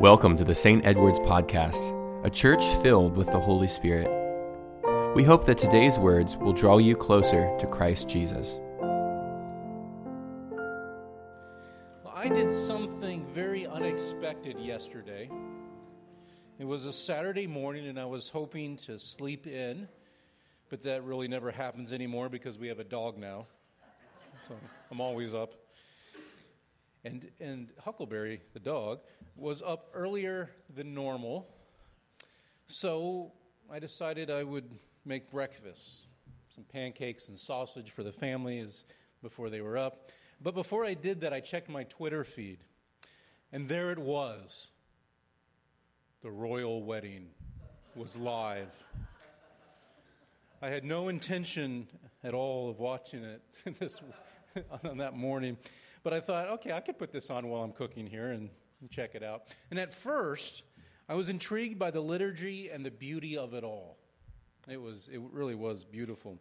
Welcome to the St. Edward's Podcast, a church filled with the Holy Spirit. We hope that today's words will draw you closer to Christ Jesus. I did something very unexpected yesterday. It was a Saturday morning, and I was hoping to sleep in, but that really never happens anymore because we have a dog now. So I'm always up. And, and Huckleberry, the dog, was up earlier than normal. So I decided I would make breakfast some pancakes and sausage for the family as, before they were up. But before I did that, I checked my Twitter feed. And there it was. The royal wedding was live. I had no intention at all of watching it this, on that morning. But I thought, okay, I could put this on while I'm cooking here and check it out. And at first, I was intrigued by the liturgy and the beauty of it all. It was it really was beautiful.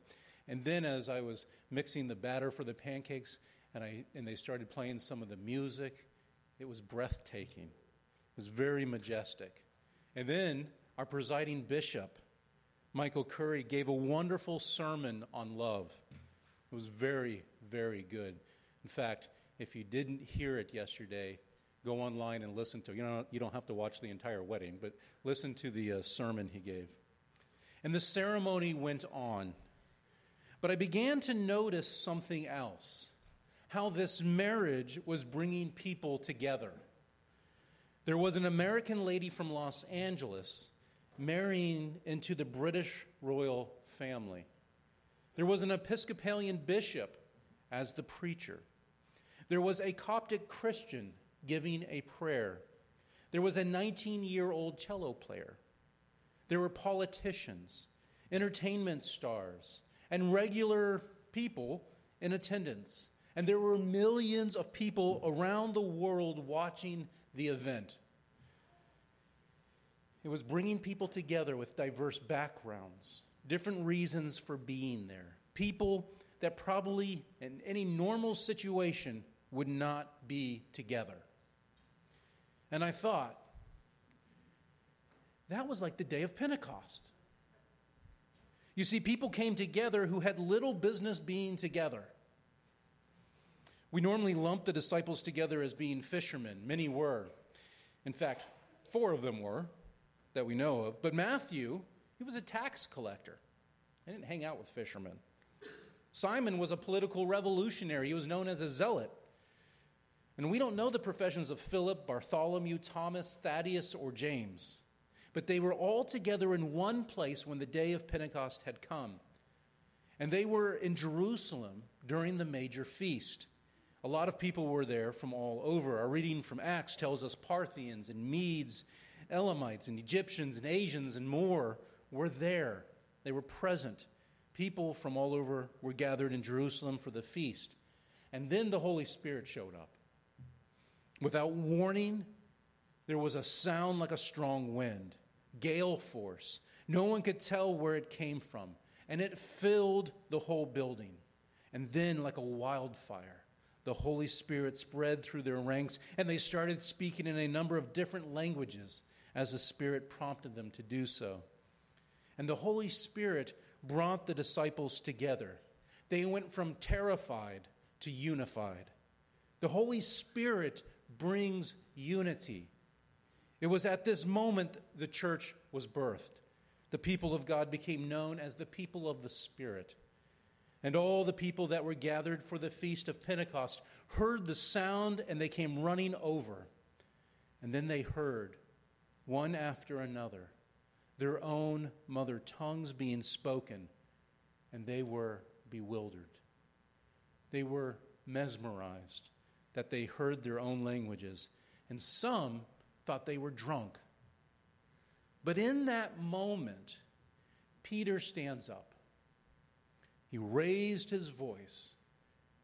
And then as I was mixing the batter for the pancakes and I and they started playing some of the music, it was breathtaking. It was very majestic. And then our presiding bishop, Michael Curry, gave a wonderful sermon on love. It was very, very good. In fact, if you didn't hear it yesterday, go online and listen to it. You don't, you don't have to watch the entire wedding, but listen to the uh, sermon he gave. And the ceremony went on. But I began to notice something else how this marriage was bringing people together. There was an American lady from Los Angeles marrying into the British royal family. There was an Episcopalian bishop as the preacher. There was a Coptic Christian giving a prayer. There was a 19 year old cello player. There were politicians, entertainment stars, and regular people in attendance. And there were millions of people around the world watching the event. It was bringing people together with diverse backgrounds, different reasons for being there. People that probably, in any normal situation, would not be together. And I thought, that was like the day of Pentecost. You see, people came together who had little business being together. We normally lump the disciples together as being fishermen. Many were. In fact, four of them were that we know of. But Matthew, he was a tax collector. He didn't hang out with fishermen. Simon was a political revolutionary. He was known as a zealot. And we don't know the professions of Philip, Bartholomew, Thomas, Thaddeus, or James, but they were all together in one place when the day of Pentecost had come. And they were in Jerusalem during the major feast. A lot of people were there from all over. Our reading from Acts tells us Parthians and Medes, Elamites and Egyptians and Asians and more were there. They were present. People from all over were gathered in Jerusalem for the feast. And then the Holy Spirit showed up. Without warning, there was a sound like a strong wind, gale force. No one could tell where it came from, and it filled the whole building. And then, like a wildfire, the Holy Spirit spread through their ranks, and they started speaking in a number of different languages as the Spirit prompted them to do so. And the Holy Spirit brought the disciples together. They went from terrified to unified. The Holy Spirit brings unity. It was at this moment the church was birthed. The people of God became known as the people of the Spirit. And all the people that were gathered for the feast of Pentecost heard the sound and they came running over. And then they heard, one after another, their own mother tongues being spoken, and they were bewildered. They were mesmerized that they heard their own languages, and some thought they were drunk. But in that moment, Peter stands up. He raised his voice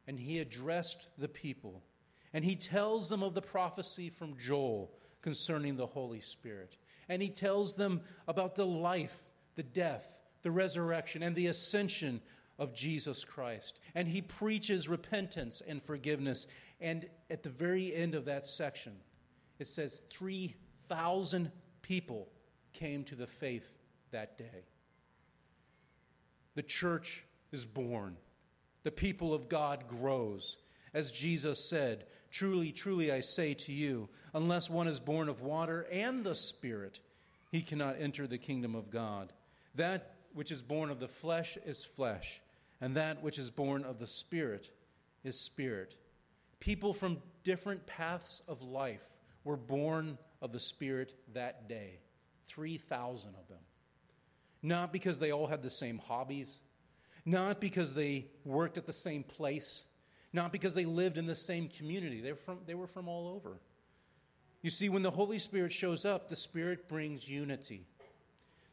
and he addressed the people. And he tells them of the prophecy from Joel concerning the Holy Spirit. And he tells them about the life, the death, the resurrection, and the ascension of Jesus Christ. And he preaches repentance and forgiveness. And at the very end of that section, it says 3,000 3,000 people came to the faith that day. The church is born. The people of God grows. As Jesus said, Truly, truly, I say to you, unless one is born of water and the Spirit, he cannot enter the kingdom of God. That which is born of the flesh is flesh, and that which is born of the Spirit is spirit. People from different paths of life were born of the Spirit that day 3,000 of them. Not because they all had the same hobbies, not because they worked at the same place, not because they lived in the same community. They were from, they were from all over. You see, when the Holy Spirit shows up, the Spirit brings unity.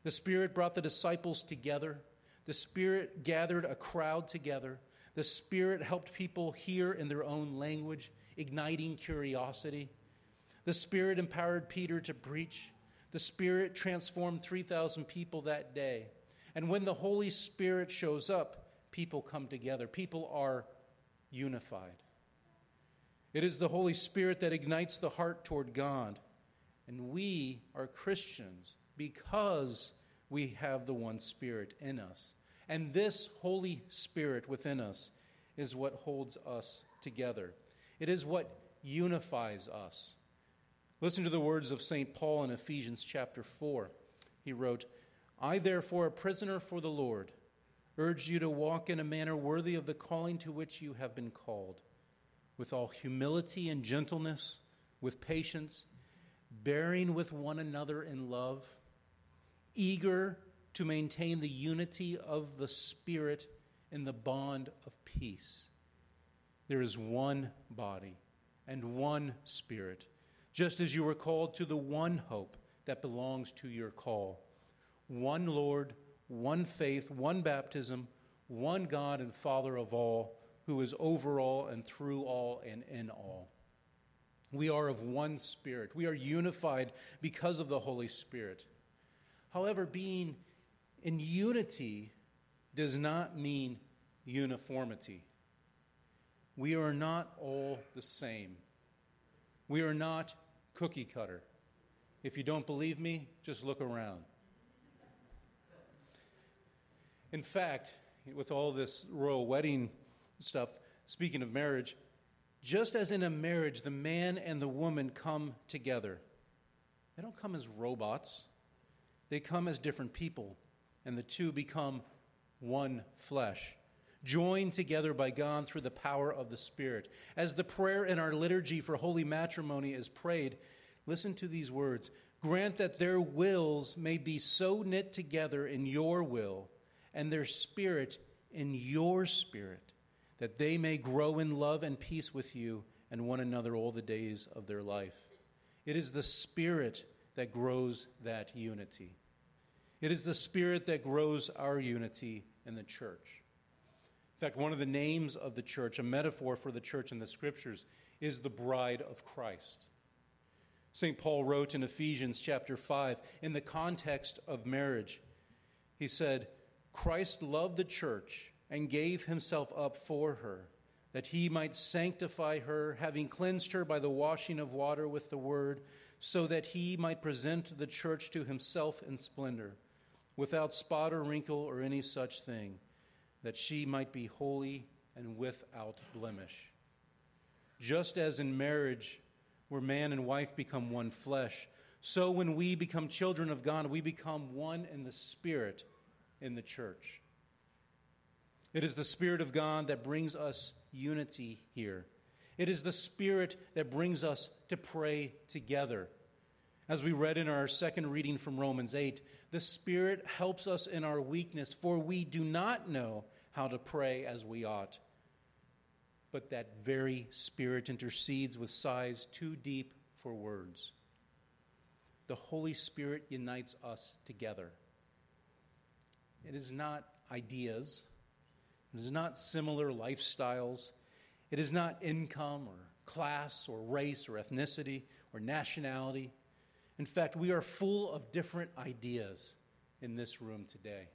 The Spirit brought the disciples together. The Spirit gathered a crowd together. The Spirit helped people hear in their own language, igniting curiosity. The Spirit empowered Peter to preach. The Spirit transformed 3,000 people that day. And when the Holy Spirit shows up, people come together. People are unified. It is the Holy Spirit that ignites the heart toward God. And we are Christians because we have the one Spirit in us. And this Holy Spirit within us is what holds us together. It is what unifies us. Listen to the words of St. Paul in Ephesians chapter 4. He wrote, I, therefore, a prisoner for the Lord, urge you to walk in a manner worthy of the calling to which you have been called, with all humility and gentleness, with patience, bearing with one another in love, eager to maintain the unity of the Spirit in the bond of peace. There is one body and one Spirit, just as you were called to the one hope that belongs to your call one Lord, one faith, one baptism, one God and Father of all, who is over all and through all and in all. We are of one Spirit. We are unified because of the Holy Spirit. However, being in unity does not mean uniformity. We are not all the same. We are not cookie cutter. If you don't believe me, just look around. In fact, with all this royal wedding stuff, speaking of marriage, just as in a marriage, the man and the woman come together. They don't come as robots, they come as different people and the two become one flesh, joined together by God through the power of the Spirit. As the prayer in our liturgy for holy matrimony is prayed, listen to these words Grant that their wills may be so knit together in your will, and their spirit in your spirit, that they may grow in love and peace with you and one another all the days of their life. It is the Spirit that grows that unity. It is the Spirit that grows our unity in the church. In fact, one of the names of the church, a metaphor for the church in the scriptures, is the bride of Christ. St. Paul wrote in Ephesians chapter 5, in the context of marriage, he said, Christ loved the church and gave himself up for her, that he might sanctify her, having cleansed her by the washing of water with the word, so that he might present the church to himself in splendor without spot or wrinkle or any such thing, that she might be holy and without blemish. Just as in marriage, where man and wife become one flesh, so when we become children of God, we become one in the Spirit in the church. It is the Spirit of God that brings us unity here. It is the Spirit that brings us to pray together. As we read in our second reading from Romans 8, the Spirit helps us in our weakness, for we do not know how to pray as we ought. But that very Spirit intercedes with sighs too deep for words. The Holy Spirit unites us together. It is not ideas, it is not similar lifestyles, it is not income or class or race or ethnicity or nationality. In fact, we are full of different ideas in this room today.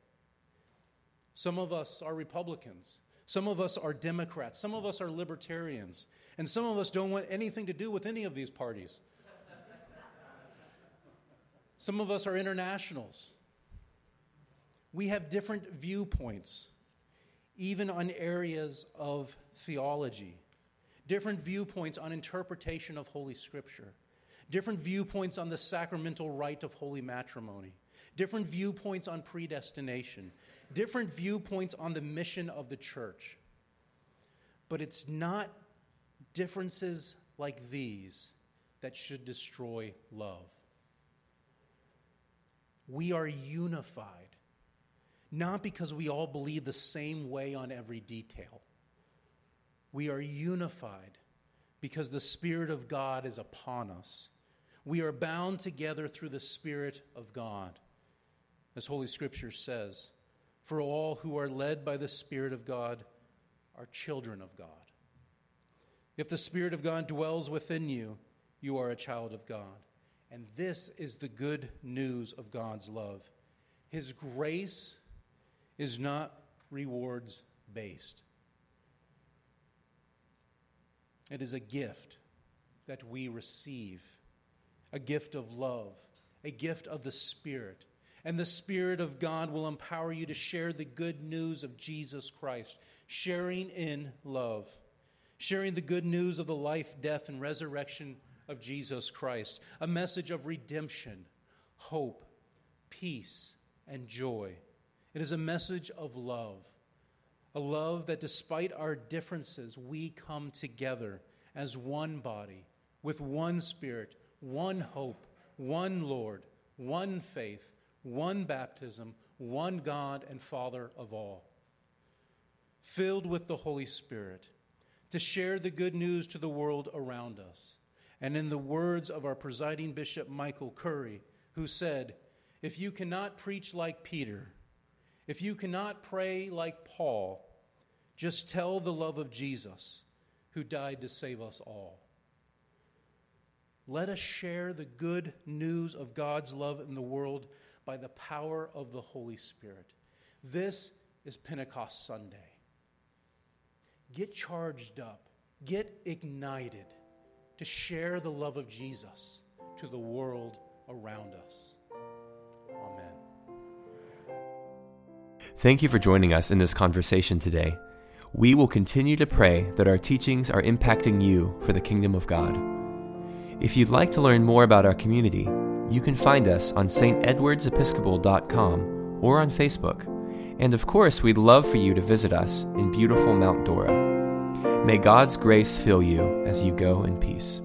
Some of us are Republicans. Some of us are Democrats. Some of us are libertarians. And some of us don't want anything to do with any of these parties. Some of us are internationals. We have different viewpoints, even on areas of theology, different viewpoints on interpretation of Holy Scripture, different viewpoints on the sacramental rite of holy matrimony, different viewpoints on predestination, different viewpoints on the mission of the church. But it's not differences like these that should destroy love. We are unified not because we all believe the same way on every detail. We are unified because the Spirit of God is upon us. We are bound together through the Spirit of God. As Holy Scripture says, for all who are led by the Spirit of God are children of God. If the Spirit of God dwells within you, you are a child of God. And this is the good news of God's love. His grace is not rewards based, it is a gift that we receive, a gift of love, a gift of the Spirit. And the Spirit of God will empower you to share the good news of Jesus Christ, sharing in love, sharing the good news of the life, death, and resurrection of Jesus Christ, a message of redemption, hope, peace, and joy. It is a message of love, a love that despite our differences, we come together as one body, with one spirit, one hope, one Lord, one faith, one baptism, one God and Father of all. Filled with the Holy Spirit, to share the good news to the world around us. And in the words of our presiding bishop, Michael Curry, who said, If you cannot preach like Peter, if you cannot pray like Paul, just tell the love of Jesus who died to save us all. Let us share the good news of God's love in the world by the power of the Holy Spirit. This is Pentecost Sunday. Get charged up, get ignited to share the love of Jesus to the world around us. Amen. Thank you for joining us in this conversation today. We will continue to pray that our teachings are impacting you for the kingdom of God. If you'd like to learn more about our community, you can find us on stedwardsepiscopal.com or on Facebook. And of course, we'd love for you to visit us in beautiful Mount Dora. May God's grace fill you as you go in peace.